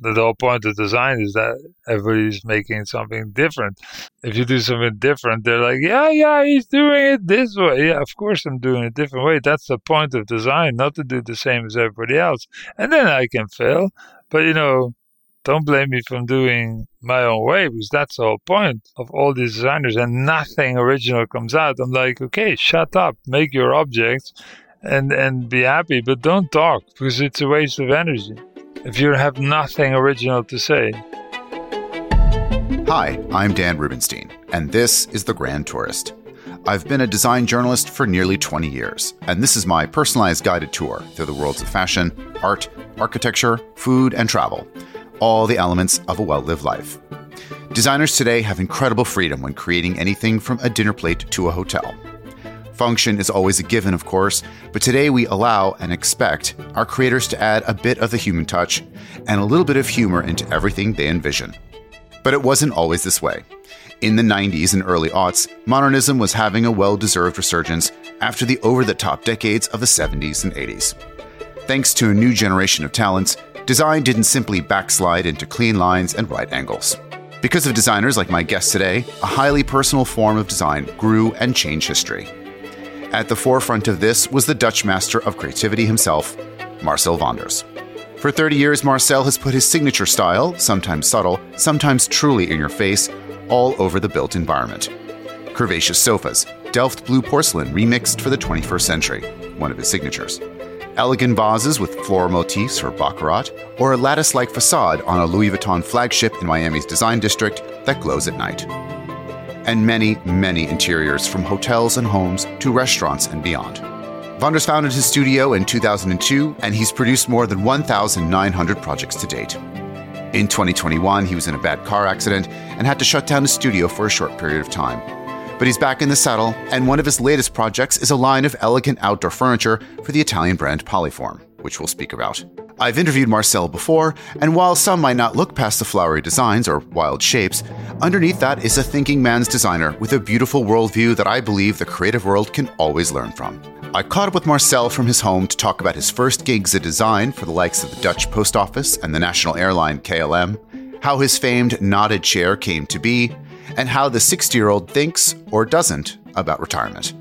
the whole point of design is that everybody's making something different. If you do something different, they're like, yeah, yeah, he's doing it this way. Yeah, of course I'm doing it a different way. That's the point of design, not to do the same as everybody else. And then I can fail. But, you know, don't blame me for doing my own way because that's the whole point of all these designers and nothing original comes out. I'm like, okay, shut up, make your objects and, and be happy, but don't talk because it's a waste of energy if you have nothing original to say. Hi, I'm Dan Rubinstein, and this is The Grand Tourist. I've been a design journalist for nearly 20 years, and this is my personalized guided tour through the worlds of fashion, art, architecture, food, and travel, all the elements of a well lived life. Designers today have incredible freedom when creating anything from a dinner plate to a hotel. Function is always a given, of course, but today we allow and expect our creators to add a bit of the human touch and a little bit of humor into everything they envision. But it wasn't always this way. In the 90s and early aughts, modernism was having a well deserved resurgence after the over the top decades of the 70s and 80s. Thanks to a new generation of talents, design didn't simply backslide into clean lines and right angles. Because of designers like my guest today, a highly personal form of design grew and changed history. At the forefront of this was the Dutch master of creativity himself, Marcel Wanders. For 30 years, Marcel has put his signature style, sometimes subtle, sometimes truly in your face, all over the built environment. Curvaceous sofas, Delft blue porcelain remixed for the 21st century, one of his signatures. Elegant vases with floral motifs for Baccarat, or a lattice like facade on a Louis Vuitton flagship in Miami's design district that glows at night and many, many interiors from hotels and homes to restaurants and beyond. Wanders founded his studio in 2002, and he's produced more than 1,900 projects to date. In 2021, he was in a bad car accident and had to shut down his studio for a short period of time. But he's back in the saddle, and one of his latest projects is a line of elegant outdoor furniture for the Italian brand Poliform, which we'll speak about. I've interviewed Marcel before, and while some might not look past the flowery designs or wild shapes, underneath that is a thinking man's designer with a beautiful worldview that I believe the creative world can always learn from. I caught up with Marcel from his home to talk about his first gigs in design for the likes of the Dutch Post Office and the national airline KLM, how his famed knotted chair came to be, and how the 60 year old thinks or doesn't about retirement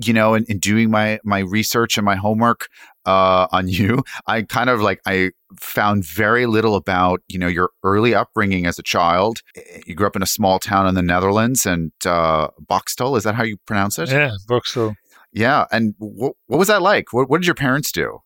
you know, in, in doing my my research and my homework uh, on you, I kind of like I found very little about you know your early upbringing as a child. Eh, you grew up in a small town in the Netherlands, and uh, Boxtel is that how you pronounce it? Yeah, Boxtel. Yeah, and what what was that like? What, what did your parents do?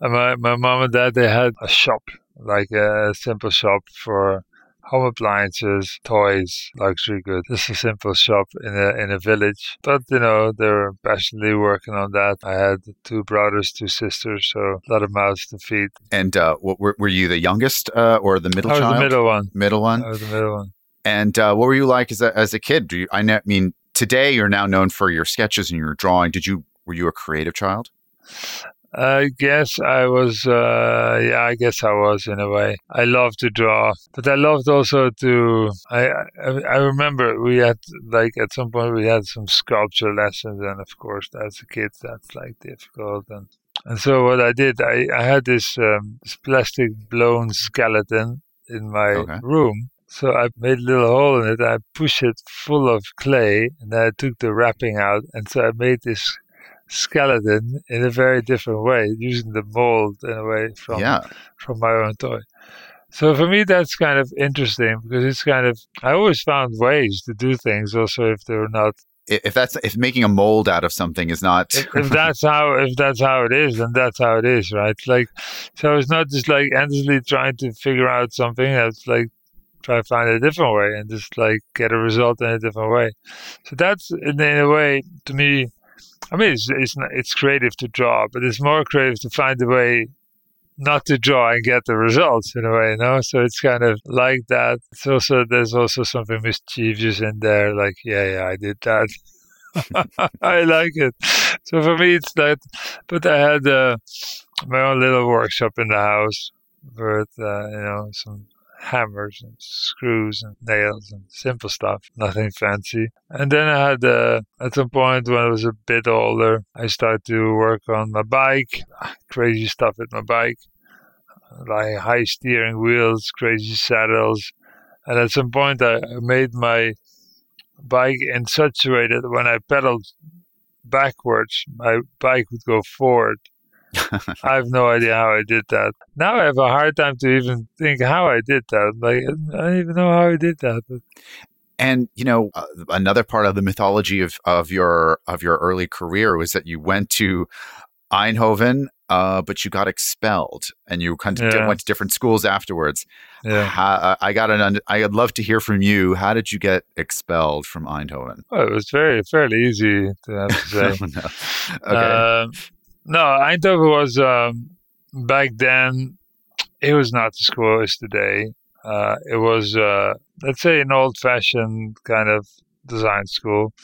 Uh, my my mom and dad they had a shop, like a simple shop for home appliances, toys, luxury goods. It's a simple shop in a in a village, but you know they're passionately working on that. I had two brothers, two sisters, so a lot of mouths to feed. And uh, were, were you the youngest uh, or the middle I was child? the middle one. Middle one. I was the middle one. And uh, what were you like as a as a kid? Do you? I mean, today you're now known for your sketches and your drawing. Did you? Were you a creative child? I guess I was, uh, yeah, I guess I was in a way. I loved to draw, but I loved also to, I, I, I remember we had, like, at some point we had some sculpture lessons, and of course, as a kid, that's like difficult. And, and so what I did, I, I had this, um, this plastic blown skeleton in my okay. room. So I made a little hole in it. I pushed it full of clay, and then I took the wrapping out, and so I made this skeleton in a very different way, using the mold in a way from yeah. from my own toy. So for me, that's kind of interesting because it's kind of I always found ways to do things, also if they're not. If that's if making a mold out of something is not if, if that's how if that's how it is, then that's how it is, right? Like, so it's not just like endlessly trying to figure out something. That's like try to find a different way and just like get a result in a different way. So that's in, in a way to me I mean, it's it's it's creative to draw, but it's more creative to find a way not to draw and get the results in a way, you know. So it's kind of like that. It's also there's also something mischievous in there, like yeah, yeah, I did that. I like it. So for me, it's that. But I had uh, my own little workshop in the house with uh, you know some hammers and screws and nails and simple stuff, nothing fancy. And then I had, uh, at some point when I was a bit older, I started to work on my bike, crazy stuff with my bike, like high steering wheels, crazy saddles. And at some point, I made my bike in such a way that when I pedaled backwards, my bike would go forward. I have no idea how I did that. Now I have a hard time to even think how I did that. Like I don't even know how I did that. And you know, uh, another part of the mythology of, of your of your early career was that you went to Eindhoven, uh, but you got expelled, and you kind of yeah. went to different schools afterwards. Yeah, how, uh, I got an. I'd love to hear from you. How did you get expelled from Eindhoven? Well, it was very fairly easy to have to say. no. Okay. Um, no, Eindhoven was um, back then. It was not the school is today. Uh, it was, uh, let's say, an old-fashioned kind of design school.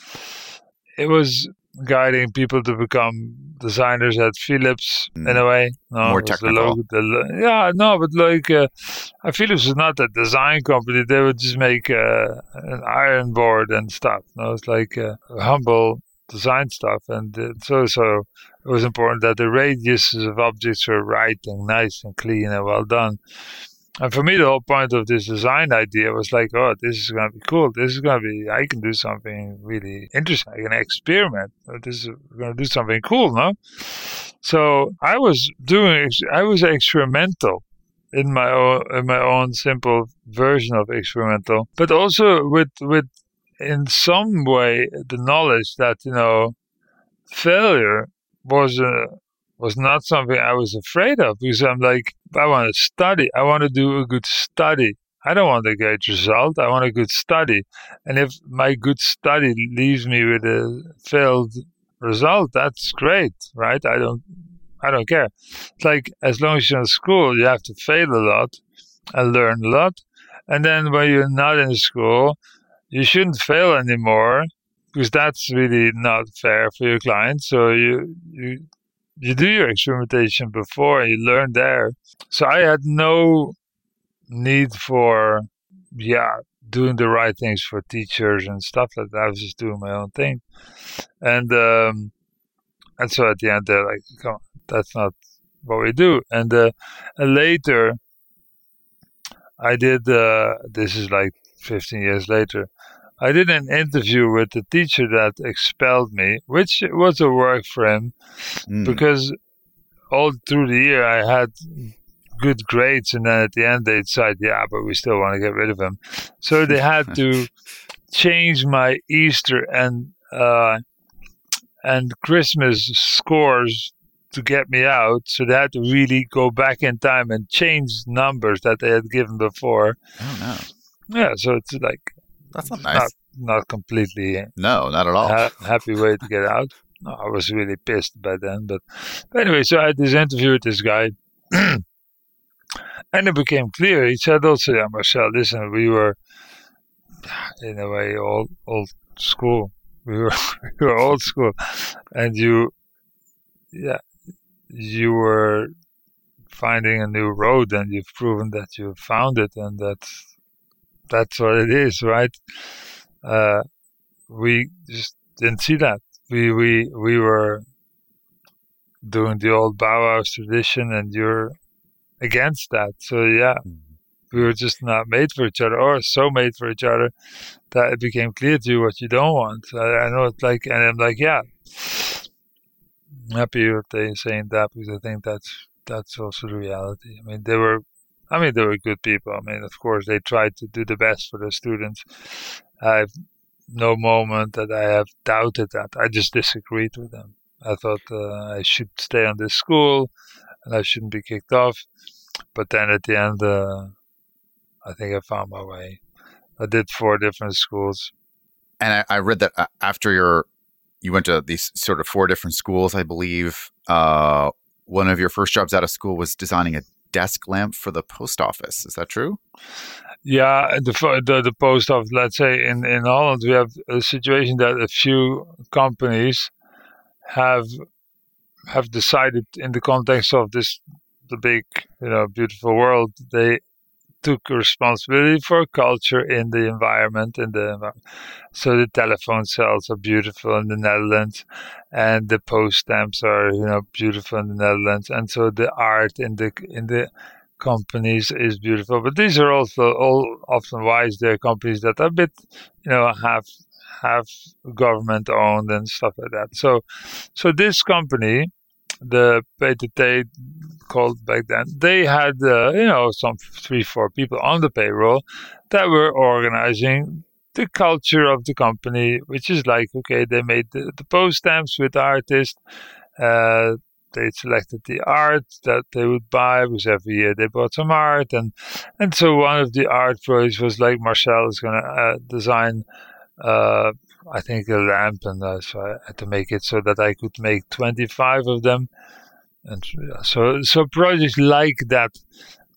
It was guiding people to become designers at Philips mm. in a way. No, More technical. The the, yeah, no, but like uh, Philips is not a design company. They would just make uh, an iron board and stuff. No, it's like uh, humble design stuff, and uh, so so it was important that the radiuses of objects were right and nice and clean and well done. And for me, the whole point of this design idea was like, oh, this is going to be cool. This is going to be, I can do something really interesting. I can experiment. Oh, this is going to do something cool, no? So I was doing, I was experimental in my own, in my own simple version of experimental, but also with, with, in some way, the knowledge that, you know, failure was a, was not something I was afraid of because I'm like, I want to study. I want to do a good study. I don't want a great result. I want a good study. And if my good study leaves me with a failed result, that's great, right? I don't, I don't care. It's like as long as you're in school, you have to fail a lot and learn a lot. And then when you're not in school, you shouldn't fail anymore because that's really not fair for your client. So you you you do your experimentation before and you learn there. So I had no need for, yeah, doing the right things for teachers and stuff like that. I was just doing my own thing. And, um, and so at the end, they're like, come on, that's not what we do. And, uh, and later, I did, uh, this is like 15 years later, I did an interview with the teacher that expelled me, which was a work for him mm. because all through the year I had good grades, and then at the end they decided, yeah, but we still want to get rid of him. So they had to change my Easter and uh, and Christmas scores to get me out. So they had to really go back in time and change numbers that they had given before. Oh no! Yeah, so it's like that's not nice. Not, not completely. No, not at all. Ha- happy way to get out. No, I was really pissed by then. But, but anyway, so I had this interview with this guy. and it became clear. He said also, yeah, uh, Marcel, listen, we were in a way old old school. We were we were old school, and you, yeah, you were finding a new road, and you've proven that you found it, and that's that's what it is, right? Uh, we just didn't see that. We we we were doing the old Bauhaus tradition, and you're against that. So yeah, mm-hmm. we were just not made for each other, or so made for each other that it became clear to you what you don't want. I, I know it's like, and I'm like, yeah, I'm happy they saying that because I think that's that's also the reality. I mean, they were I mean, they were good people. I mean, of course, they tried to do the best for the students. I've no moment that I have doubted that. I just disagreed with them. I thought uh, I should stay on this school and I shouldn't be kicked off. But then at the end, uh, I think I found my way. I did four different schools. And I, I read that uh, after your, you went to these sort of four different schools, I believe. Uh, one of your first jobs out of school was designing a desk lamp for the post office. Is that true? Yeah, the, the, the post office. Let's say in in Holland we have a situation that a few companies have have decided in the context of this the big you know beautiful world they took responsibility for culture in the environment in the so the telephone cells are beautiful in the Netherlands and the post stamps are you know beautiful in the Netherlands and so the art in the in the companies is beautiful. But these are also all often wise they're companies that are a bit you know have have government owned and stuff like that. So so this company the PTT called back then, they had, uh, you know, some three, four people on the payroll that were organizing the culture of the company, which is like, okay, they made the, the post stamps with artists. Uh, they selected the art that they would buy because every year they bought some art and and so one of the art projects was like Marcel is going to uh, design uh, I think a lamp and uh, so I had to make it so that I could make 25 of them and so so projects like that.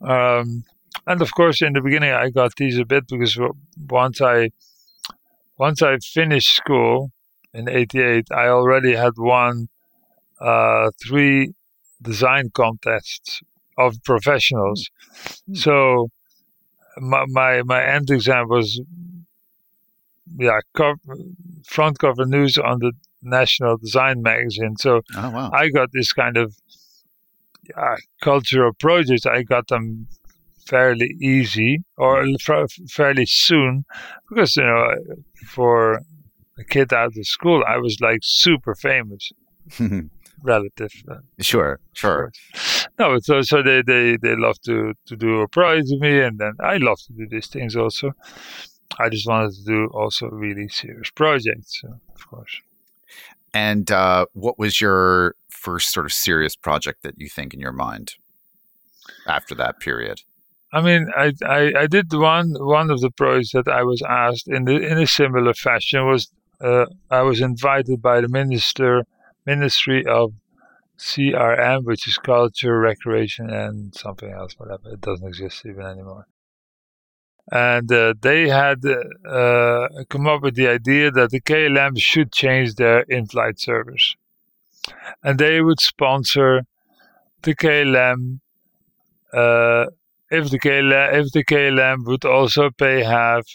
Um, and of course, in the beginning, I got these a bit because once I once I finished school in '88, I already had won uh, three design contests of professionals. Mm-hmm. So my, my my end exam was yeah front cover news on the National Design Magazine. So oh, wow. I got this kind of uh, cultural projects, I got them fairly easy or fairly soon because, you know, for a kid out of school, I was like super famous. relative. Uh, sure, sure. No, so so they, they, they love to, to do a prize with me, and then I love to do these things also. I just wanted to do also really serious projects, so, of course. And uh, what was your first sort of serious project that you think in your mind after that period? I mean, I, I, I did one one of the projects that I was asked in the, in a similar fashion was uh, I was invited by the minister Ministry of CRM, which is Culture, Recreation, and something else, whatever. It doesn't exist even anymore and uh, they had uh, come up with the idea that the KLM should change their in-flight service, and they would sponsor the KLM uh, if the KLM if the KLM would also pay half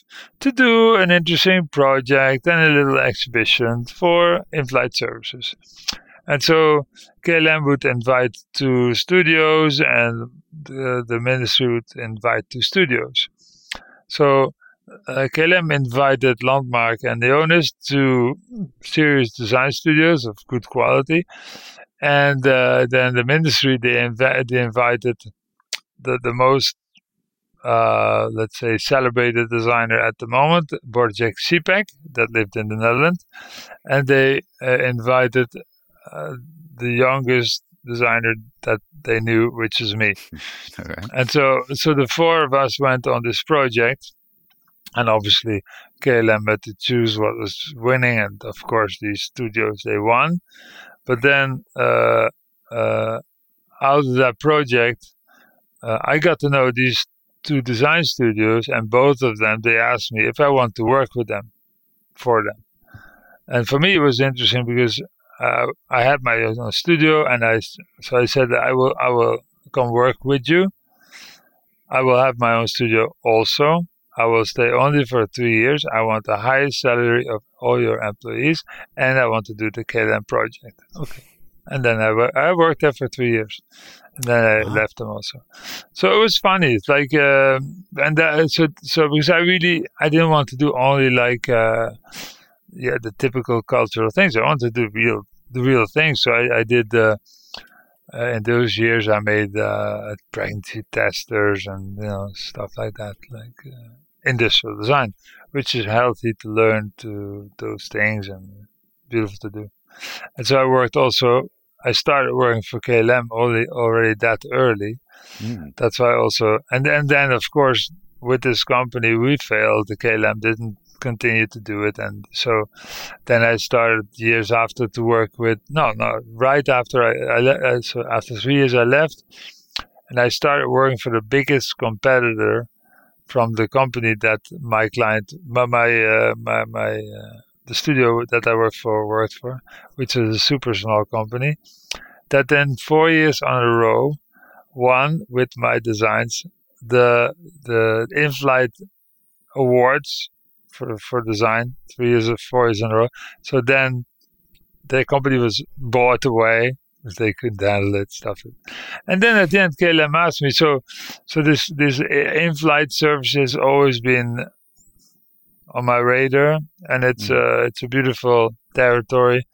to do an interesting project and a little exhibition for in-flight services. And so KLM would invite two studios, and the, the ministry would invite two studios. So uh, KLM invited Landmark and the owners to serious design studios of good quality. And uh, then the ministry, they, inv- they invited the, the most, uh, let's say, celebrated designer at the moment, Borek Sipek, that lived in the Netherlands. And they uh, invited uh, the youngest designer that they knew, which is me. okay. And so, so the four of us went on this project, and obviously KLM had to choose what was winning, and of course these studios they won. But then uh, uh, out of that project, uh, I got to know these two design studios, and both of them they asked me if I want to work with them for them. And for me, it was interesting because uh, I had my own studio, and I so I said I will I will come work with you. I will have my own studio also. I will stay only for three years. I want the highest salary of all your employees, and I want to do the KLM project. Okay. And then I, I worked there for three years, and then I wow. left them also. So it was funny. It's like, uh, and that, so so because I really I didn't want to do only like. Uh, yeah, the typical cultural things. I wanted to do real, the real things. So I, I did. Uh, uh, in those years, I made uh, pregnancy testers and you know stuff like that, like uh, industrial design, which is healthy to learn to those things and beautiful to do. And so I worked also. I started working for KLM already already that early. Mm. That's why also, and and then of course with this company we failed. The KLM didn't continue to do it. And so then I started years after to work with, no, no, right after I, I le- so after three years I left and I started working for the biggest competitor from the company that my client, my, my, uh, my, my uh, the studio that I worked for worked for, which is a super small company, that then four years on a row won with my designs the the in-flight awards for for design three years or four years in a row. So then the company was bought away because they couldn't handle it stuff. And then at the end, KLM asked me, so so this this in-flight service has always been on my radar, and it's mm. uh, it's a beautiful territory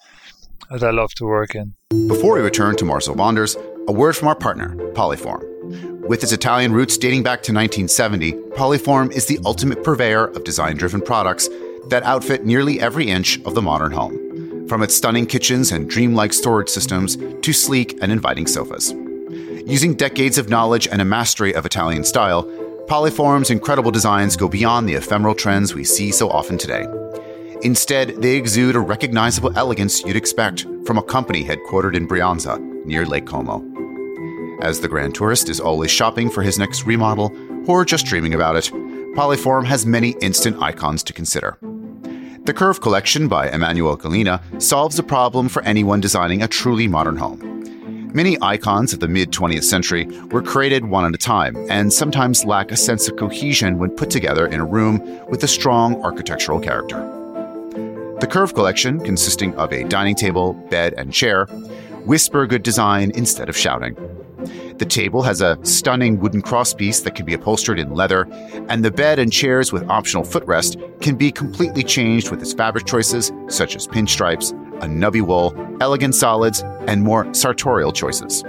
that I love to work in. Before we return to Marcel Wanders, a word from our partner, Poliform. With its Italian roots dating back to 1970, Poliform is the ultimate purveyor of design driven products that outfit nearly every inch of the modern home. From its stunning kitchens and dreamlike storage systems to sleek and inviting sofas. Using decades of knowledge and a mastery of Italian style, Poliform's incredible designs go beyond the ephemeral trends we see so often today. Instead, they exude a recognizable elegance you'd expect from a company headquartered in Brianza, near Lake Como. As the Grand Tourist is always shopping for his next remodel or just dreaming about it, Poliform has many instant icons to consider. The Curve Collection by Emanuele Gallina solves a problem for anyone designing a truly modern home. Many icons of the mid 20th century were created one at a time and sometimes lack a sense of cohesion when put together in a room with a strong architectural character. The Curve collection, consisting of a dining table, bed, and chair, whisper good design instead of shouting. The table has a stunning wooden crosspiece that can be upholstered in leather, and the bed and chairs with optional footrest can be completely changed with its fabric choices, such as pinstripes, a nubby wool, elegant solids, and more sartorial choices.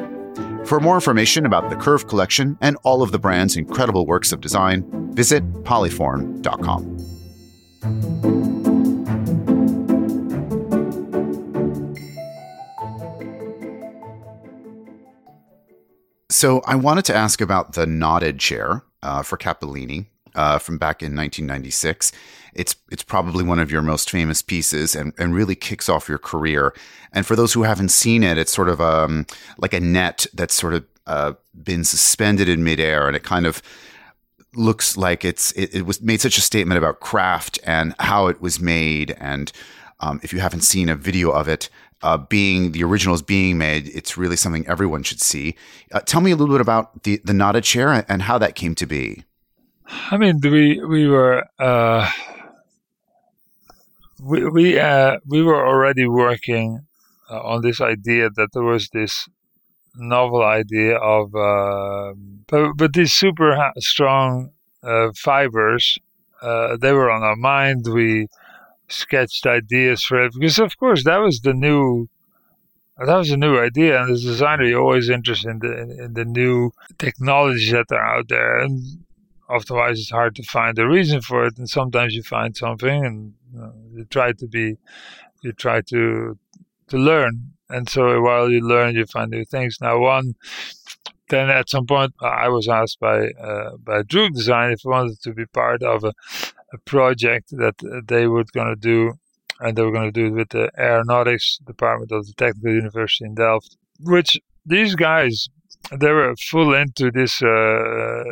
For more information about the Curve collection and all of the brand's incredible works of design, visit poliform.com. So I wanted to ask about the knotted chair uh, for Cappellini uh, from back in 1996. It's it's probably one of your most famous pieces and, and really kicks off your career. And for those who haven't seen it, it's sort of um, like a net that's sort of uh, been suspended in midair, and it kind of looks like it's it, it, was made such a statement about craft and how it was made. And um, if you haven't seen a video of it, uh, being the original is being made, it's really something everyone should see. Uh, tell me a little bit about the the knotted chair and how that came to be. I mean, we we were uh, we we uh, we were already working uh, on this idea that there was this novel idea of uh, but, but these super strong fibers they were on our mind. We sketched ideas for it because of course that was the new that was a new idea and as a designer you're always interested in the in the new technologies that are out there and otherwise it's hard to find a reason for it and sometimes you find something and you, know, you try to be you try to to learn and so while you learn you find new things. Now one then at some point I was asked by uh, by Droog Design if I wanted to be part of a a project that they were going to do, and they were going to do it with the aeronautics department of the Technical University in Delft. Which these guys, they were full into this uh,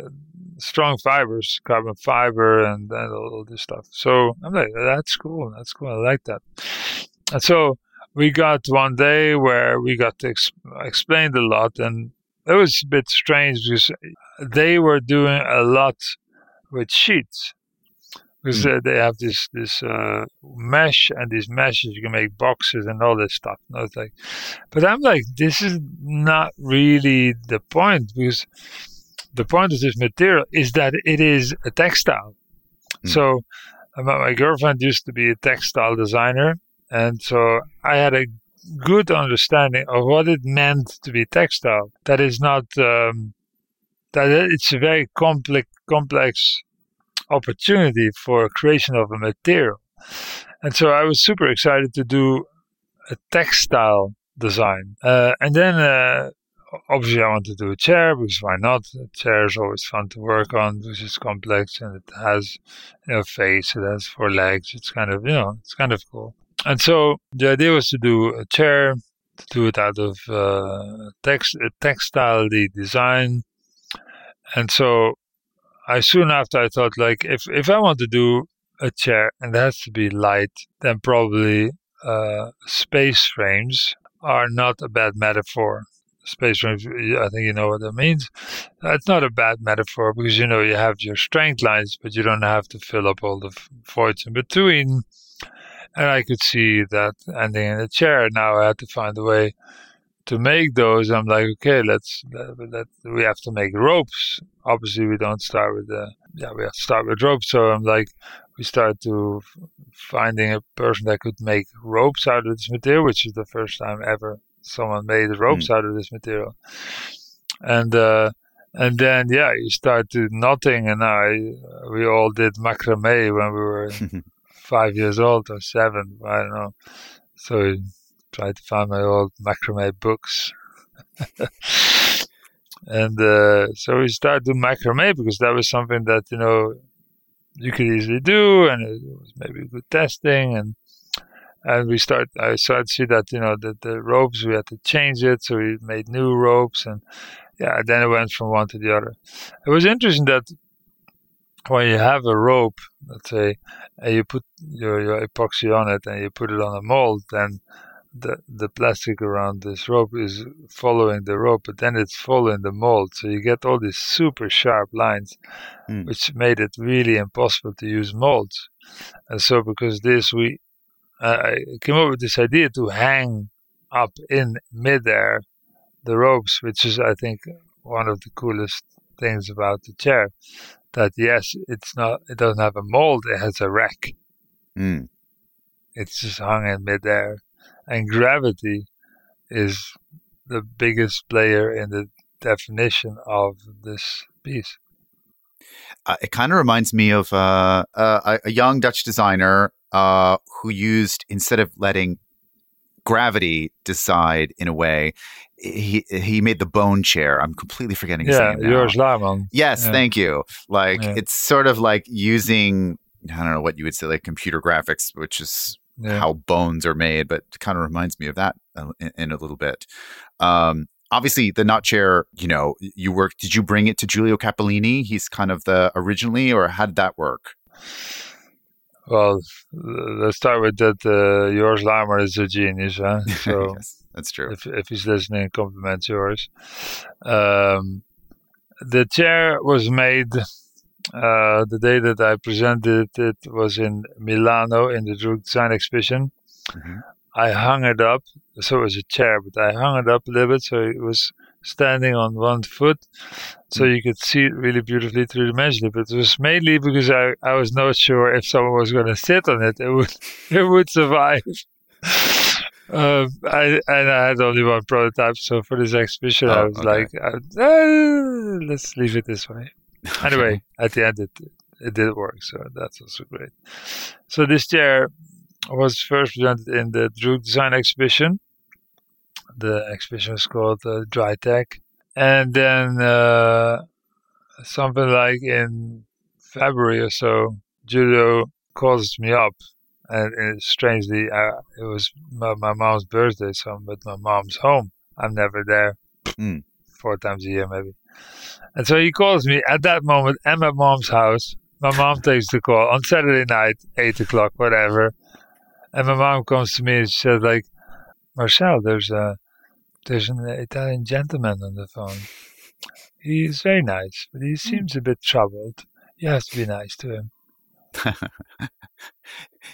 strong fibers, carbon fiber, and, and all this stuff. So I'm like, that's cool. That's cool. I like that. And so we got one day where we got to ex- explained a lot, and it was a bit strange because they were doing a lot with sheets because mm. uh, they have this this uh, mesh and these meshes you can make boxes and all this stuff. And I was like, but I'm like, this is not really the point because the point of this material is that it is a textile. Mm. So uh, my girlfriend used to be a textile designer, and so I had a good understanding of what it meant to be textile. That is not um, that it's a very complex complex opportunity for creation of a material. And so I was super excited to do a textile design. Uh, and then uh, obviously I want to do a chair because why not? A chair is always fun to work on because it's complex and it has you know face, it has four legs. It's kind of you know it's kind of cool. And so the idea was to do a chair, to do it out of uh, text textile design. And so I soon after I thought like if if I want to do a chair and it has to be light, then probably uh, space frames are not a bad metaphor. space frames, I think you know what that means. It's not a bad metaphor because you know you have your strength lines, but you don't have to fill up all the voids in between. And I could see that ending in a chair. Now I had to find a way to make those. I'm like, okay, let's let, we have to make ropes. Obviously, we don't start with the yeah, we have to start with ropes. So I'm like, we started to finding a person that could make ropes out of this material, which is the first time ever someone made ropes mm. out of this material. And uh, and then yeah, you start to knotting, and I we all did macrame when we were five years old or seven, I don't know. So tried to find my old macrame books. and uh, so we started doing macrame because that was something that you know you could easily do, and it was maybe good testing, and and we start. I started to see that you know the the ropes we had to change it, so we made new ropes, and yeah, then it went from one to the other. It was interesting that when you have a rope, let's say, and you put your, your epoxy on it and you put it on a mold, then the the plastic around this rope is following the rope, but then it's following the mold. So you get all these super sharp lines, mm. which made it really impossible to use molds. And so because this, we I came up with this idea to hang up in midair the ropes, which is I think one of the coolest things about the chair. That yes, it's not, it doesn't have a mold; it has a rack. Mm. It's just hung in midair and gravity is the biggest player in the definition of this piece. Uh, it kind of reminds me of uh, uh, a young Dutch designer uh, who used instead of letting gravity decide in a way. He he made the bone chair. I'm completely forgetting his yeah, name. Laarman. Yes, yeah. thank you. Like yeah. it's sort of like using I don't know what you would say like computer graphics, which is yeah. how bones are made, but kind of reminds me of that in, in a little bit. Um, obviously, the knot chair, you know, you work. Did you bring it to Giulio Cappellini? He's kind of the originally, or how did that work? Well, let's start with that. Uh, Joost Laarman is a genius, huh? So yes, that's true. If, if he's listening, compliment yours. Um, the chair was made uh, the day that I presented it was in Milano in the Droog Design Exhibition. Mm-hmm. I hung it up, so it was a chair, but I hung it up a little bit so it was standing on one foot, so mm-hmm. you could see it really beautifully three dimensionally. But it was mainly because I, I was not sure if someone was going to sit on it, it would it would survive. Um, I, and I had only one prototype, so for this exhibition, oh, I was okay. like, uh, let's leave it this way. anyway, at the end, it it did work, so that's also great. So this chair was first presented in the Droog Design Exhibition. The exhibition was called uh, Dry Tech, and then uh, something like in February or so, Giulio calls me up, and, and strangely, uh, it was my, my, mom's birthday, so I'm at my mom's home. I'm never there, mm. four times a year maybe. And so he calls me at that moment I'm at mom's house. My mom takes the call on Saturday night, eight o'clock, whatever. And my mom comes to me and she says, like, Marcel, there's a there's an Italian gentleman on the phone. He's very nice, but he seems a bit troubled. You have to be nice to him.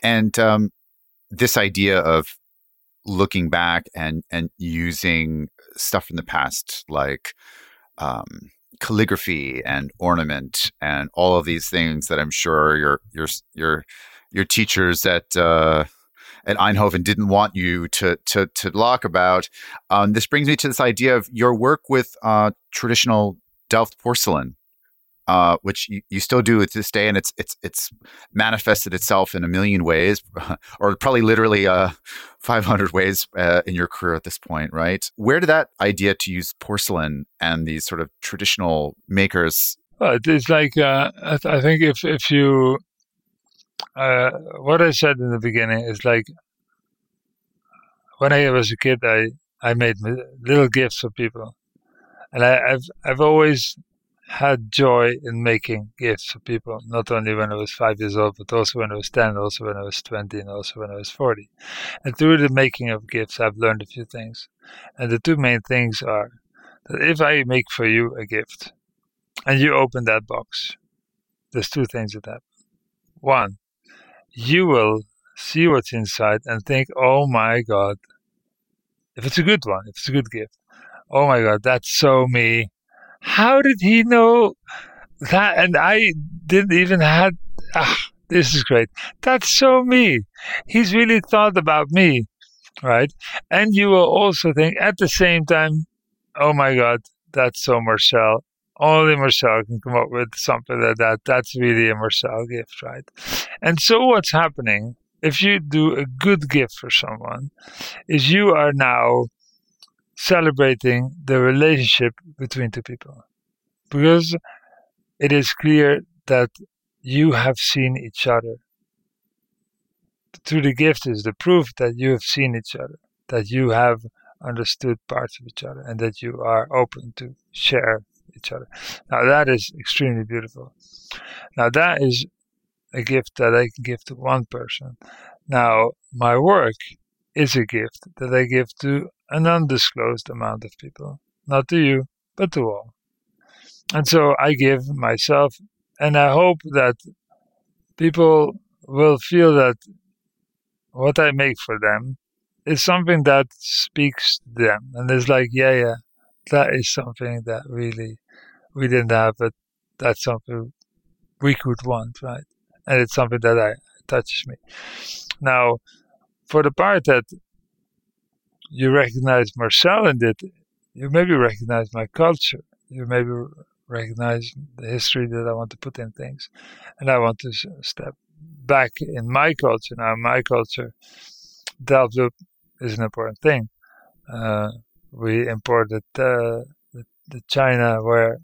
and um, this idea of looking back and and using stuff from the past, like um, calligraphy and ornament and all of these things that I'm sure your your your your teachers at uh, at Eindhoven didn't want you to to to talk about. Um, this brings me to this idea of your work with uh, traditional Delft porcelain uh, which you, you, still do to this day, and it's it's it's manifested itself in a million ways, or probably literally uh, 500 ways uh, in your career at this point, right? Where did that idea to use porcelain and these sort of traditional makers? Well, it's like uh, I, th- I, think if if you uh, what I said in the beginning is like when I was a kid, I I made little gifts for people, and I, I've I've always had joy in making gifts for people, not only when I was five years old, but also when I was 10, also when I was 20, and also when I was 40. And through the making of gifts, I've learned a few things. And the two main things are that if I make for you a gift and you open that box, there's two things that happen. One, you will see what's inside and think, oh my God, if it's a good one, if it's a good gift, oh my God, that's so me how did he know that? And I didn't even had. Ah, this is great. That's so me. He's really thought about me, right? And you will also think at the same time, oh my God, that's so Marcel. Only Marcel can come up with something like that. That's really a Marcel gift, right? And so what's happening if you do a good gift for someone is you are now celebrating the relationship between two people. Because it is clear that you have seen each other. Through the gift is the proof that you have seen each other, that you have understood parts of each other, and that you are open to share each other. Now, that is extremely beautiful. Now, that is a gift that I can give to one person. Now, my work is a gift that I give to an undisclosed amount of people. Not to you, but to all. And so I give myself, and I hope that people will feel that what I make for them is something that speaks to them. And it's like, yeah, yeah, that is something that really we didn't have, but that's something we could want, right? And it's something that I, touches me. Now, for the part that you recognize Marcel in it, you maybe recognize my culture. You maybe recognize the history that I want to put in things. And I want to step back in my culture. Now, my culture, Delft is an important thing. Uh, we imported uh, the, the Chinaware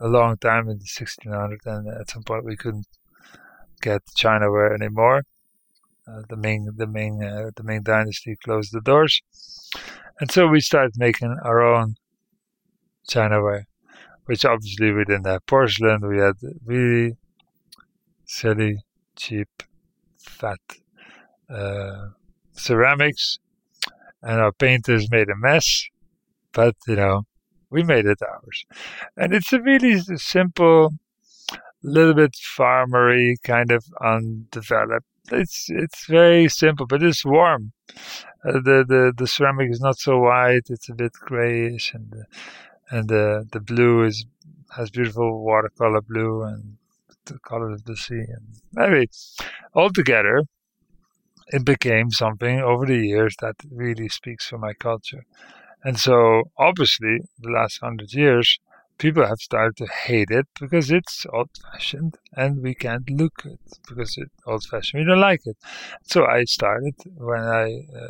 a long time in the 1600s, and at some point we couldn't get Chinaware anymore. Uh, the Ming, the Ming, uh, the Ming dynasty closed the doors, and so we started making our own Chinaware, which obviously we didn't have porcelain. We had really silly, cheap, fat uh, ceramics, and our painters made a mess. But you know, we made it ours, and it's a really simple, little bit farmery kind of undeveloped it's it's very simple, but it's warm. Uh, the the the ceramic is not so white; it's a bit grayish, and the, and the the blue is has beautiful watercolor blue and the color of the sea. And maybe altogether, it became something over the years that really speaks for my culture. And so, obviously, the last hundred years, people have started to hate it because it's old fashioned and we can't look it because it's old fashioned. We don't like it. So I started when I uh,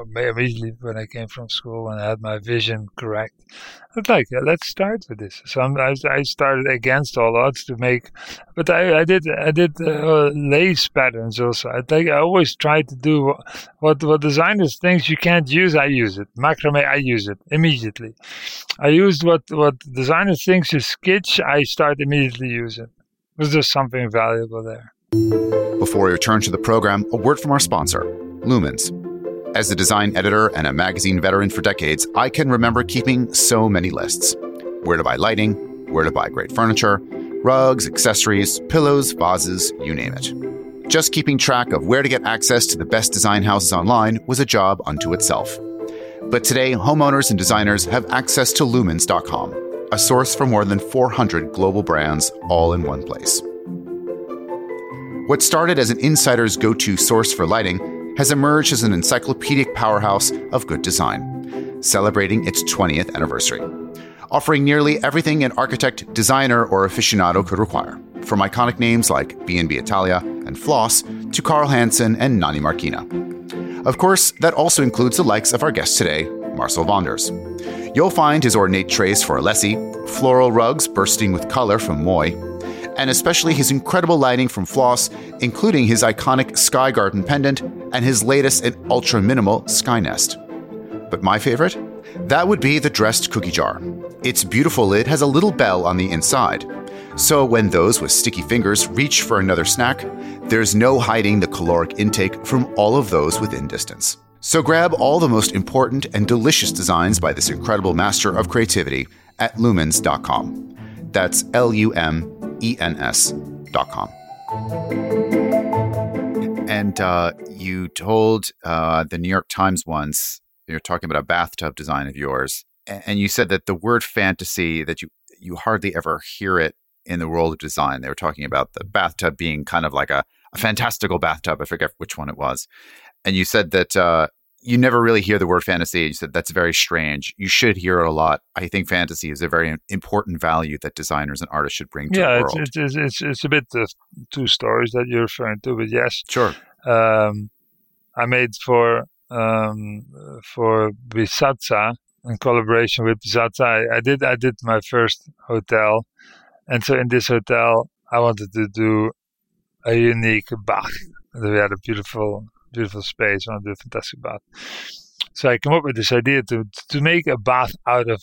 immediately when I came from school, when I had my vision correct, I was like, yeah, let's start with this. So I, I started against all odds to make, but I, I did I did uh, lace patterns also. I think I always try to do what what designers think you can't use. I use it macrame. I use it immediately. I used what what designers thinks is sketch. I start immediately use it. Was there something valuable there? Before we return to the program, a word from our sponsor, Lumens. As a design editor and a magazine veteran for decades, I can remember keeping so many lists where to buy lighting, where to buy great furniture, rugs, accessories, pillows, vases, you name it. Just keeping track of where to get access to the best design houses online was a job unto itself. But today, homeowners and designers have access to lumens.com, a source for more than 400 global brands all in one place. What started as an insider's go to source for lighting has emerged as an encyclopedic powerhouse of good design, celebrating its 20th anniversary, offering nearly everything an architect, designer, or aficionado could require, from iconic names like B&B Italia and Flos to Carl Hansen and Nani Marquina. Of course, that also includes the likes of our guest today, Marcel Wanders. You'll find his ornate trays for Alessi, floral rugs bursting with color from Moooi, and especially his incredible lighting from Flos, including his iconic Sky Garden pendant and his latest and ultra minimal Sky Nest. But my favorite? That would be the dressed cookie jar. Its beautiful lid has a little bell on the inside. So when those with sticky fingers reach for another snack, there's no hiding the caloric intake from all of those within distance. So grab all the most important and delicious designs by this incredible master of creativity at lumens.com. That's L U M E N S.com. And uh, you told uh, the New York Times once, you're talking about a bathtub design of yours, and you said that the word fantasy, that you, you hardly ever hear it in the world of design. They were talking about the bathtub being kind of like a, a fantastical bathtub. I forget which one it was. And you said that uh, you never really hear the word fantasy. You said that's very strange. You should hear it a lot. I think fantasy is a very important value that designers and artists should bring to yeah, the world. It's, it's, it's, it's a bit the two stories that you're referring to, but yes. Sure. Um, I made for um, for Bisazza in collaboration with Bisazza. I, I did I did my first hotel, and so in this hotel, I wanted to do a unique bath. We had a beautiful beautiful space, one of a fantastic bath. So I came up with this idea to to make a bath out of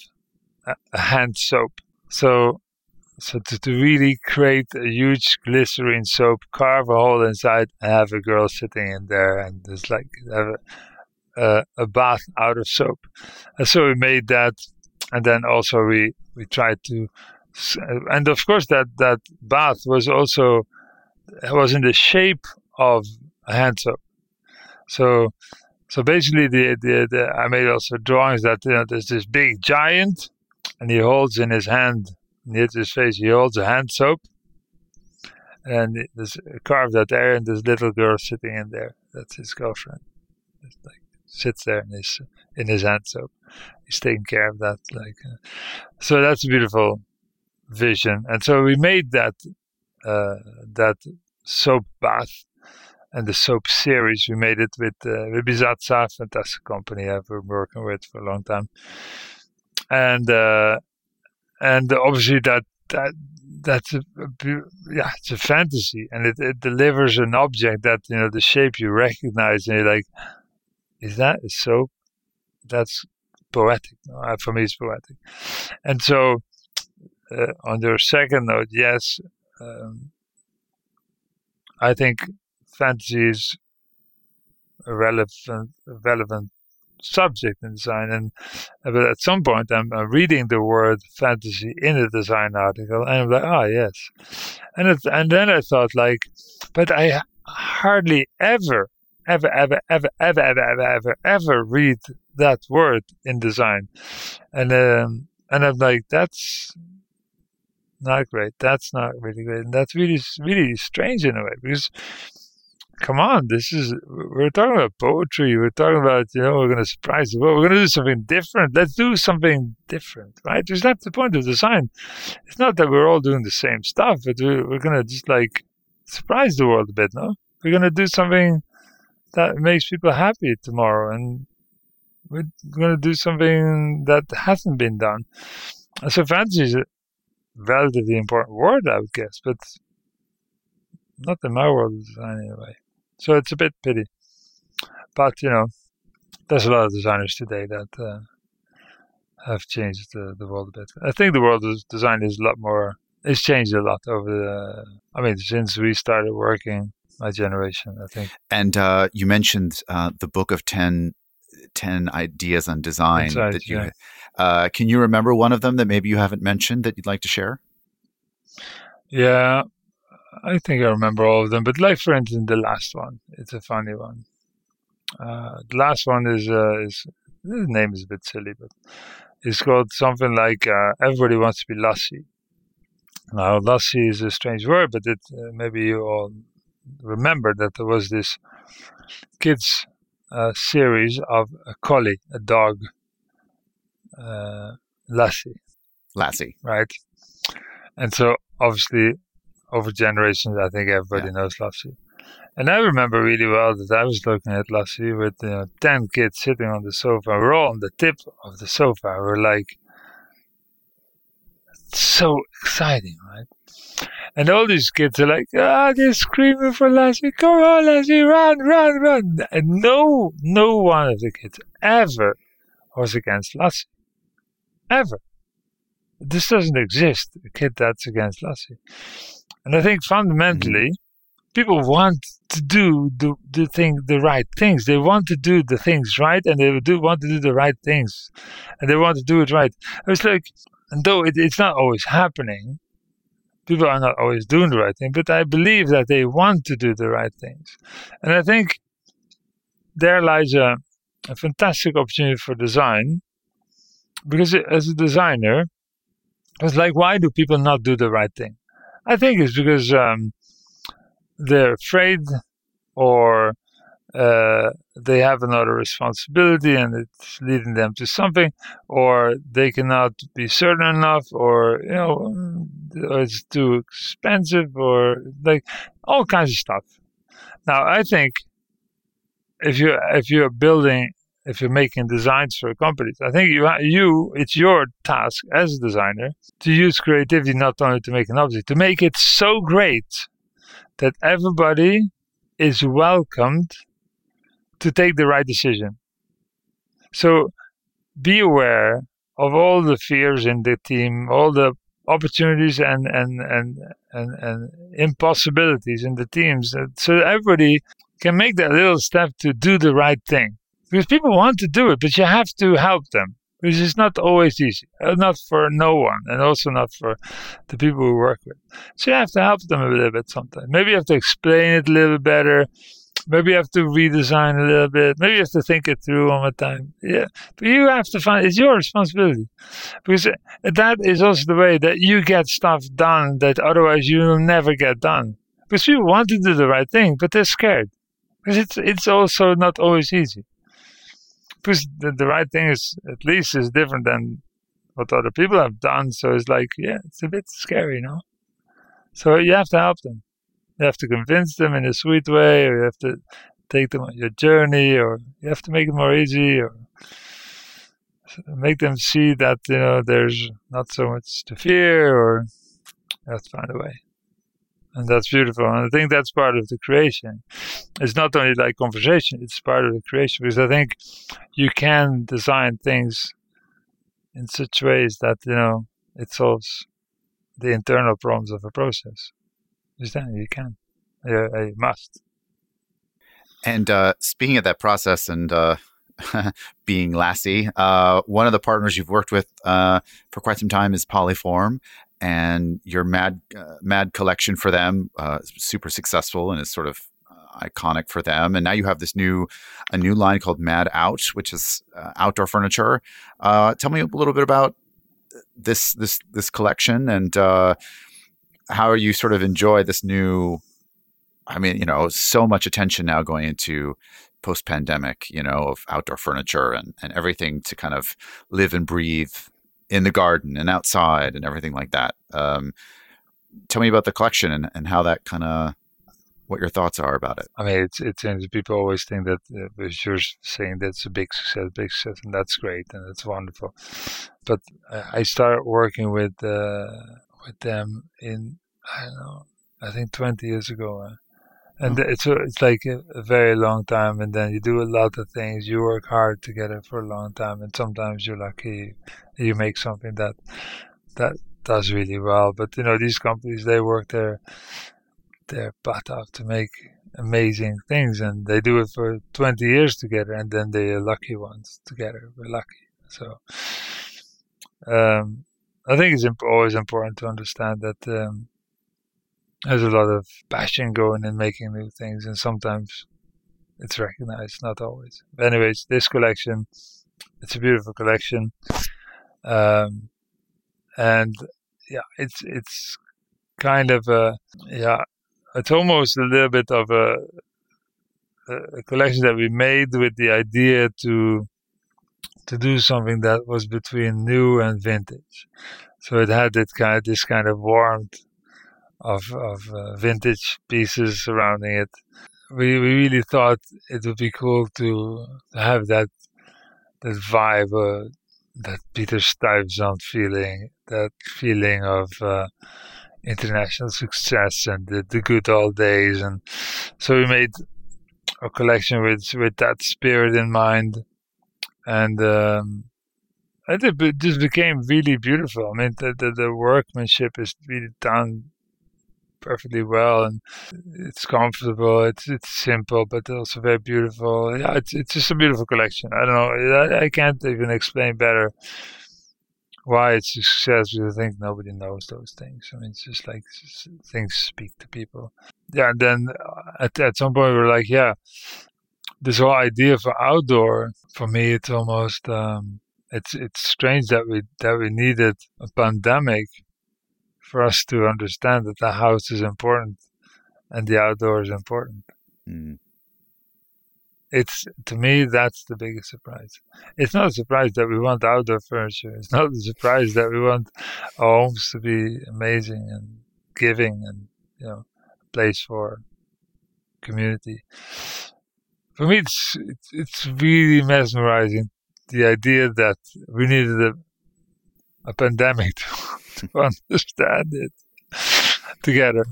a, a hand soap. So so to, to really create a huge glycerine soap, carve a hole inside, and have a girl sitting in there, and it's like have a, a, a bath out of soap. And so we made that, and then also we we tried to, and of course that that bath was also was in the shape of a hand soap. So, so basically, the, the, the I made also drawings that you know there's this big giant, and he holds in his hand near his face. He holds a hand soap, and there's carved out there, and this little girl sitting in there. That's his girlfriend. It's like sits there in his in his hand soap. He's taking care of that. Like, uh, so that's a beautiful vision. And so we made that uh, that soap bath and the soap series. We made it with uh, Bisazza, fantastic company I've been working with for a long time, and uh, and obviously that that that's a, yeah it's a fantasy. And it, it delivers an object that you know the shape you recognize and you're like is that a soap that's poetic. Uh, for me it's poetic. And so uh, on your second note yes um, I think fantasy is a relevant, relevant subject in design. And uh, but at some point, I'm, reading the word fantasy in a design article, and I'm like, ah, oh, yes. And it, and then I thought, like, but I hardly ever, ever, ever, ever, ever, ever, ever, ever, ever read that word in design, and um, and I'm like, that's not great. That's not really great. And that's really, really strange in a way because come on, this is, we're talking about poetry. We're talking about, you know, we're going to surprise the world. We're going to do something different. Let's do something different, right? It's not the point of design. It's not that we're all doing the same stuff, but we're, we're going to just like surprise the world a bit, no? We're going to do something that makes people happy tomorrow. And we're going to do something that hasn't been done. So fantasy is a relatively important word, I would guess, but not in my world of design anyway. So it's a bit pity. But, you know, there's a lot of designers today that uh, have changed the, the world a bit. I think the world of design is a lot more, it's changed a lot over the, I mean, since we started working, my generation, I think. And uh, you mentioned uh, the book of 10, 10 ideas on design right, that you yeah. uh, can you remember one of them that maybe you haven't mentioned that you'd like to share yeah I think I remember all of them, but like for instance, the last one, it's a funny one. Uh, the last one is uh, is the name is a bit silly, but it's called something like uh, "Everybody Wants to Be Lassie." Now, lassie is a strange word, but it uh, maybe you all remember that there was this kids uh, series of a collie, a dog, uh, Lassie. Lassie, right? And so obviously over generations, I think everybody yeah. knows Lassie. And I remember really well that I was looking at Lassie with you know, 10 kids sitting on the sofa. We're all on the tip of the sofa. We're like, so exciting, right? And all these kids are like, ah, they're screaming for Lassie. Come on, Lassie, run, run, run. And no, no one of the kids ever was against Lassie. Ever. This doesn't exist. A kid that's against Lassie. And I think fundamentally, mm-hmm. people want to do the, the thing, the right things. They want to do the things right, and they do want to do the right things, and they want to do it right. It's like, and though it, it's not always happening, people are not always doing the right thing, but I believe that they want to do the right things, and I think there lies a, a fantastic opportunity for design, because as a designer, it's like, why do people not do the right thing? I think it's because um, they're afraid or uh, they have another responsibility and it's leading them to something, or they cannot be certain enough, or you know, it's too expensive, or like all kinds of stuff. Now, I think if you if you're building if you're making designs for companies. I think you you it's your task as a designer to use creativity not only to make an object, to make it so great that everybody is welcomed to take the right decision. So be aware of all the fears in the team, all the opportunities and and and and, and impossibilities in the teams, so everybody can make that little step to do the right thing because people want to do it, but you have to help them because it's not always easy, uh, not for no one, and also not for the people we work with. So you have to help them a little bit sometimes. Maybe you have to explain it a little better. Maybe you have to redesign a little bit. Maybe you have to think it through one more time. Yeah, but you have to find it's your responsibility because that is also the way that you get stuff done that otherwise you'll never get done. Because people want to do the right thing, but they're scared because it's it's also not always easy because the, the right thing is at least is different than what other people have done. So it's like, yeah, it's a bit scary, you know. So you have to help them. You have to convince them in a sweet way, or you have to take them on your journey, or you have to make it more easy, or make them see that you know there's not so much to fear, or you have to find a way and that's beautiful. And I think that's part of the creation. It's not only like conversation; it's part of the creation because I think you can design things in such ways that you know it solves the internal problems of a process. You can. You, you must. And uh, speaking of that process and uh, being Lassie, uh, one of the partners you've worked with uh, for quite some time is Poliform, and your Mad uh, Mad collection for them uh, super successful and is sort of uh, iconic for them. And now you have this new a new line called Mad Out, which is uh, outdoor furniture. Uh, tell me a little bit about this this this collection and how you sort of enjoy this new. I mean, you know, so much attention now going into post pandemic, you know, of outdoor furniture and, and everything to kind of live and breathe in the garden and outside and everything like that. Um, tell me about the collection and, and how that kind of what your thoughts are about it. I mean, it's it's people always think that uh, you're saying that's a big success, big success, and that's great and that's wonderful. But uh, I started working with uh, with them in I don't know, I think 20 years ago. And it's it's like a, very long time and then you do a lot of things you work hard together for a long time and sometimes you're lucky you make something that that does really well. But you know these companies they work their their butt off to make amazing things and they do it for 20 years together and then they're lucky ones together we're lucky. So um, i think it's imp- always important to understand that um, there's a lot of passion going in making new things, and sometimes it's recognized, not always. But anyways, this collection, it's a beautiful collection, um, and yeah, it's it's kind of a yeah, it's almost a little bit of a a collection that we made with the idea to to do something that was between new and vintage. So it had that kind of, this kind of warmth of of uh, vintage pieces surrounding it. We we really thought it would be cool to have that that vibe, uh, that Peter Stuyvesant feeling, that feeling of uh, international success and the, the good old days, and so we made a collection with with that spirit in mind, and um, it just became really beautiful. I mean, the, the, the workmanship is really done perfectly well and it's comfortable it's it's simple but also very beautiful. Yeah it's it's just a beautiful collection. I don't know i, I can't even explain better why it's a success because i think nobody knows those things. I mean it's just like things speak to people. Yeah and then uh, at, at some point we are like yeah this whole idea for outdoor for me it's almost um it's it's strange that we that we needed a pandemic for us to understand that the house is important and the outdoor is important. Mm. It's to me that's the biggest surprise. It's not a surprise that we want outdoor furniture. It's not a surprise that we want our homes to be amazing and giving and you know a place for community. For me, it's it's, it's really mesmerizing the idea that we needed a, a pandemic to, to understand it together.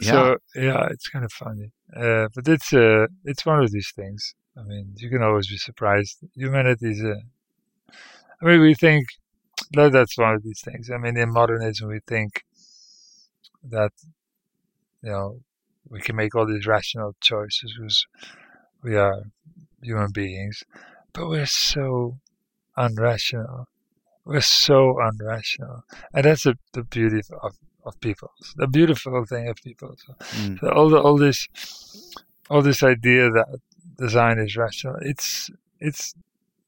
Yeah. So yeah, it's kind of funny, uh, but it's uh, it's one of these things. I mean, you can always be surprised. Humanity is. Uh, I mean, we think that that's one of these things. I mean, in modernism, we think that you know we can make all these rational choices because we are human beings, but we're so unrational. We're so unrational, and that's the, the beauty of, of people. The beautiful thing of people. So, mm. so all the all this all this idea that design is rational. It's it's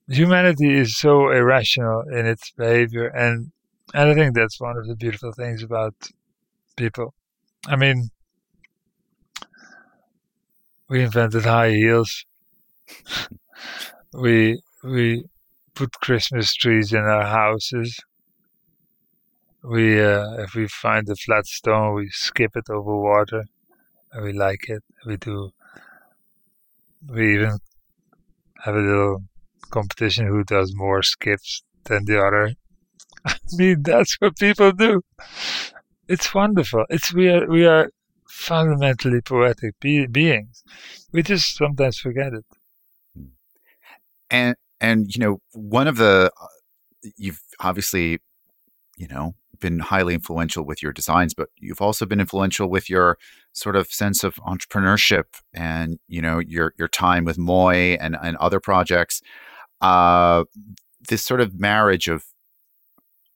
humanity is so irrational in its behavior, and and I think that's one of the beautiful things about people. I mean, we invented high heels. we we put Christmas trees in our houses. We uh, if we find a flat stone, we skip it over water, and we like it. We do. We even have a little competition who does more skips than the other. I mean, that's what people do. It's wonderful. It's we are we are fundamentally poetic be- beings. We just sometimes forget it. And and you know, one of the uh, you've obviously, you know, been highly influential with your designs, but you've also been influential with your sort of sense of entrepreneurship and you know your your time with Moooi and and other projects. Uh, this sort of marriage of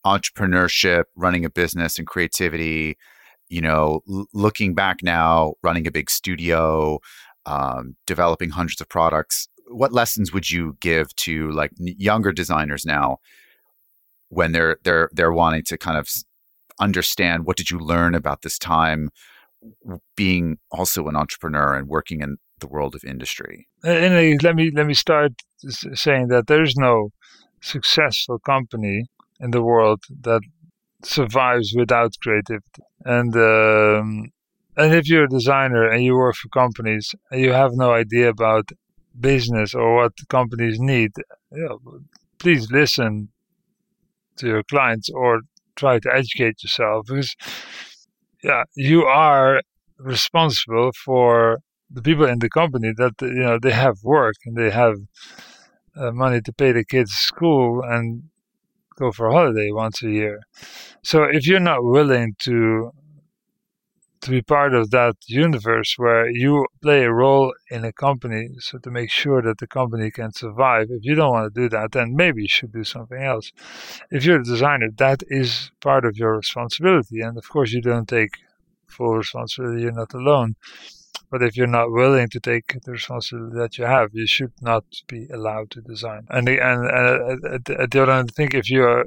entrepreneurship, running a business, and creativity. You know, l- looking back now, running a big studio, um, developing hundreds of products what lessons would you give to like younger designers now when they're they're they're wanting to kind of understand what did you learn about this time being also an entrepreneur and working in the world of industry? And let me let me start saying that there's no successful company in the world that survives without creativity. And um, and if you're a designer and you work for companies and you have no idea about business or what companies need, you know, please listen to your clients or try to educate yourself because yeah, you are responsible for the people in the company that you know they have work and they have uh, money to pay the kids school and go for a holiday once a year. So if you're not willing to to be part of that universe where you play a role in a company so to make sure that the company can survive. If you don't want to do that then maybe you should do something else. If you're a designer that is part of your responsibility and of course you don't take full responsibility you're not alone. But if you're not willing to take the responsibility that you have, you should not be allowed to design. And and, and at, the other hand, I think if you're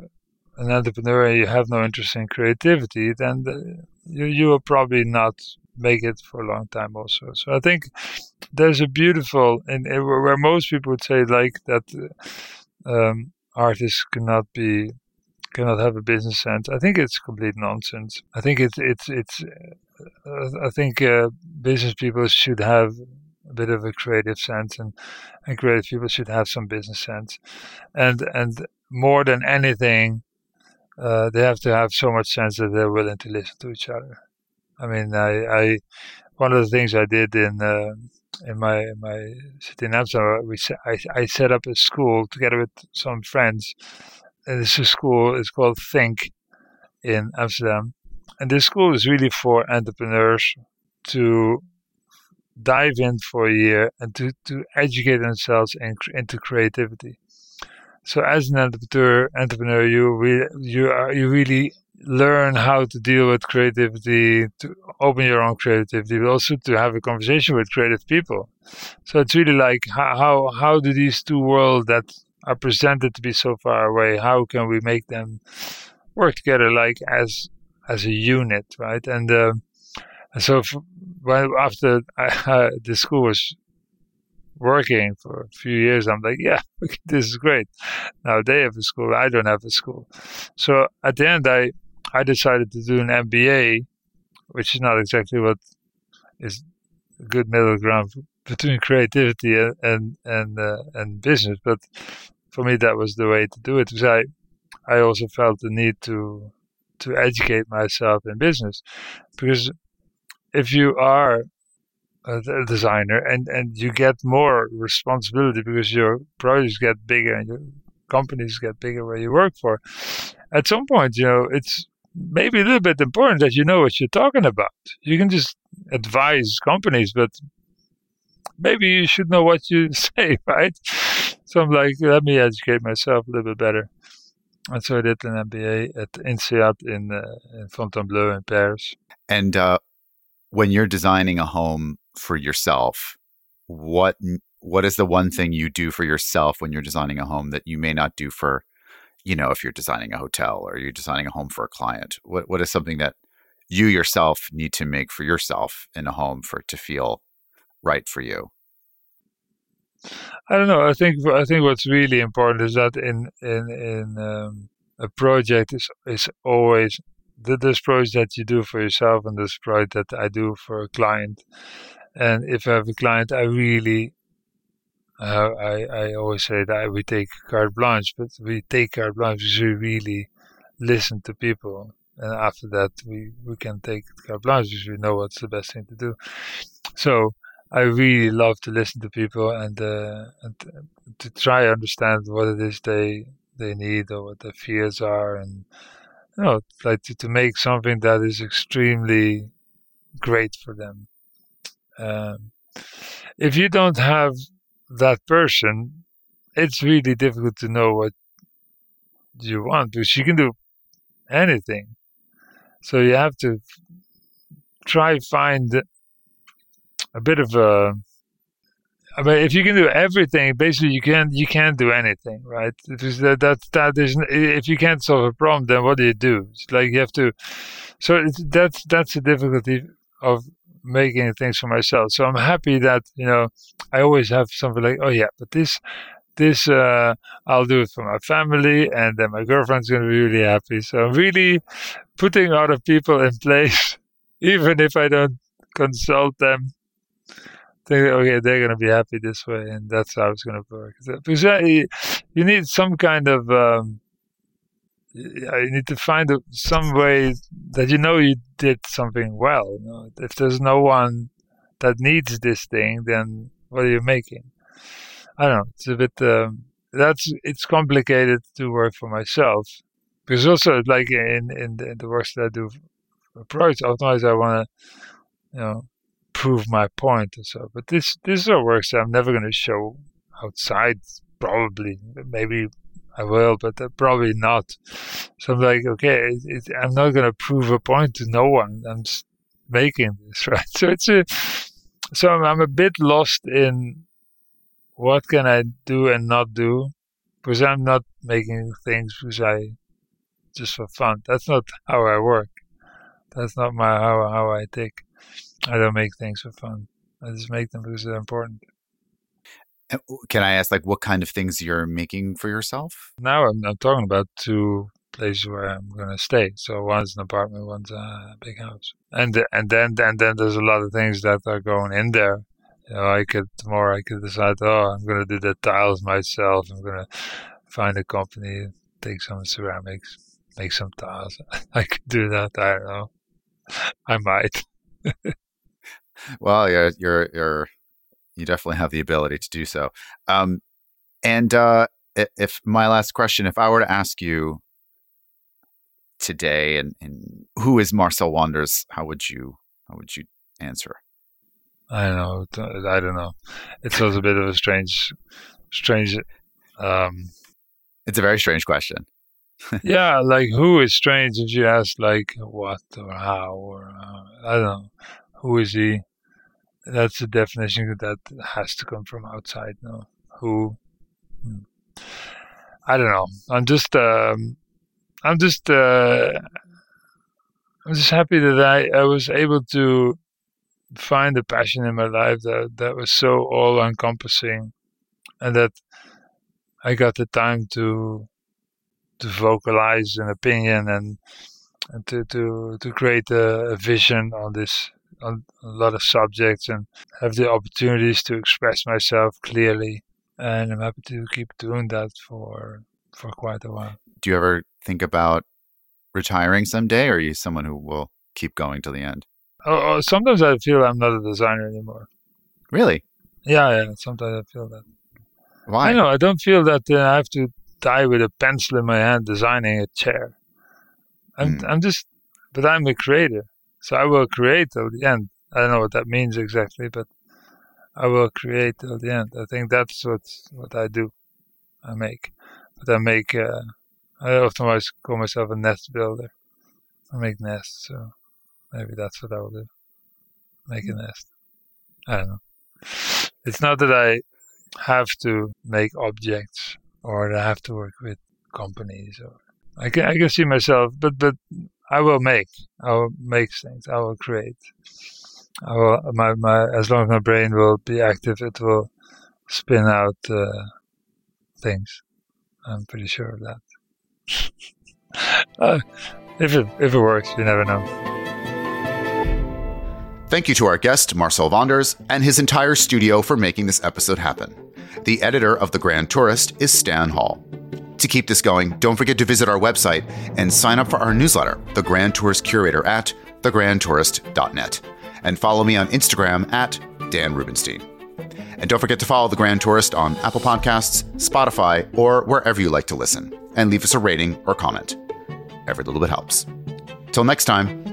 an entrepreneur and you have no interest in creativity, then the, you you will probably not make it for a long time also. So I think there's a beautiful and where most people would say like that um, artists cannot be cannot have a business sense. I think it's complete nonsense. I think it's it's it's. Uh, I think uh, business people should have a bit of a creative sense, and and creative people should have some business sense, and and more than anything, uh, they have to have so much sense that they're willing to listen to each other. I mean, I, I one of the things I did in uh, in my in my city in Amsterdam, we I, I set up a school together with some friends. And this school is called THNK in Amsterdam, and this school is really for entrepreneurs to dive in for a year and to, to educate themselves in, into creativity. So as an entrepreneur, entrepreneur, you re, you are, you really learn how to deal with creativity, to open your own creativity, but also to have a conversation with creative people. So it's really like how how, do these two worlds that are presented to be so far away, how can we make them work together like as as a unit, right? And uh, so when after I, uh, the school was working for a few years, I'm like, yeah, this is great. Now they have a school, I don't have a school. So at the end, I I decided to do an MBA, which is not exactly what is a good middle ground between creativity and and and, uh, and business, but for me that was the way to do it because I I also felt the need to to educate myself in business because if you are a designer and, and you get more responsibility because your projects get bigger and your companies get bigger where you work for, at some point, you know, it's maybe a little bit important that you know what you're talking about. You can just advise companies, but maybe you should know what you say, right? So I'm like, let me educate myself a little bit better. And so I did an MBA at INSEAD in, uh, in Fontainebleau in Paris. And uh, when you're designing a home for yourself, what what is the one thing you do for yourself when you're designing a home that you may not do for, you know, if you're designing a hotel or you're designing a home for a client? What what is something that you yourself need to make for yourself in a home for to feel right for you? I don't know. I think I think what's really important is that in in in um, a project is is always the, this project that you do for yourself and this project that I do for a client. And if I have a client, I really, uh, I, I always say that we take carte blanche, but we take carte blanche because we really listen to people. And after that, we, we can take carte blanche because we know what's the best thing to do. So I really love to listen to people and, uh, and to try understand what it is they, they need or what their fears are and you know, like to, to make something that is extremely great for them. Um, if you don't have that person, it's really difficult to know what you want because you can do anything. So you have to try find a bit of a I mean, if you can do everything, basically you can't you can't do anything, right? That that that is if you can't solve a problem, then what do you do? It's like you have to. So that's that's the difficulty of making things for myself. So I'm happy that you know I always have something like, oh yeah, but this this uh, I'll do it for my family, and then my girlfriend's gonna be really happy. So I'm really putting other people in place, even if I don't consult them think, okay, they're to be happy this way, and that's how it's to work. Because you need some kind of, um, you need to find some way that you know you did something well. You know? If there's no one that needs this thing, then what are you making? I don't know. It's a bit. Um, that's it's complicated to work for myself because also like in in the, in the works that I do for projects, otherwise I want to, you know, prove my point and so. But this this is are works that I'm never going to show outside. Probably, maybe I will, but probably not. So I'm like, okay, it, it, I'm not going to prove a point to no one. I'm just making this right. So it's a so I'm, I'm a bit lost in what can I do and not do because I'm not making things because I just for fun. That's not how I work. That's not my how how I think. I don't make things for fun. I just make them because they're important. Uh, can I ask, like, what kind of things you're making for yourself? Now I'm, I'm talking about two places where I'm going to stay. So one's an apartment, one's a big house, and and then and then there's a lot of things that are going in there. You know, I could tomorrow I could decide, oh, I'm going to do the tiles myself. I'm going to find a company, take some ceramics, make some tiles. I could do that. I don't know. I might. well, you're you're you're You definitely have the ability to do so. Um, and uh, if my last question, if I were to ask you today, and, and who is Marcel Wanders, how would you how would you answer? I don't know. I don't know. It's also a bit of a strange, strange. Um, it's a very strange question. yeah, like who is strange if you ask like what or how or uh, I don't know who is he. That's the definition that has to come from outside. No, who? Hmm. I don't know. I'm just. Um, I'm just. Uh, I'm just happy that I, I was able to find a passion in my life that, that was so all encompassing and that I got the time to to vocalize an opinion and, and to, to, to create a, a vision on this on a lot of subjects and have the opportunities to express myself clearly and I'm happy to keep doing that for for quite a while. Do you ever think about retiring someday or are you someone who will keep going till the end? Oh, oh, sometimes I feel I'm not a designer anymore. Really? Yeah, yeah. Sometimes I feel that. Why? I know. I don't feel that uh, I have to die with a pencil in my hand designing a chair. I'm, mm. I'm just, but I'm a creator, so I will create till the end. I don't know what that means exactly, but I will create till the end. I think that's what what I do. I make, but I make. Uh, I often call myself a nest builder. I make nests, so Maybe that's what I will do. Make a nest. I don't know. It's not that I have to make objects or that I have to work with companies or I can I can see myself but but I will make. I will make things. I will create. I will my, my as long as my brain will be active it will spin out uh, things. I'm pretty sure of that. uh, if it if it works, you never know. Thank you to our guest, Marcel Wanders, and his entire studio for making this episode happen. The editor of The Grand Tourist is Stan Hall. To keep this going, don't forget to visit our website and sign up for our newsletter, The Grand Tourist Curator, at thegrandtourist.net. And follow me on Instagram at Dan Rubinstein. And don't forget to follow The Grand Tourist on Apple Podcasts, Spotify, or wherever you like to listen, and leave us a rating or comment. Every little bit helps. Till next time,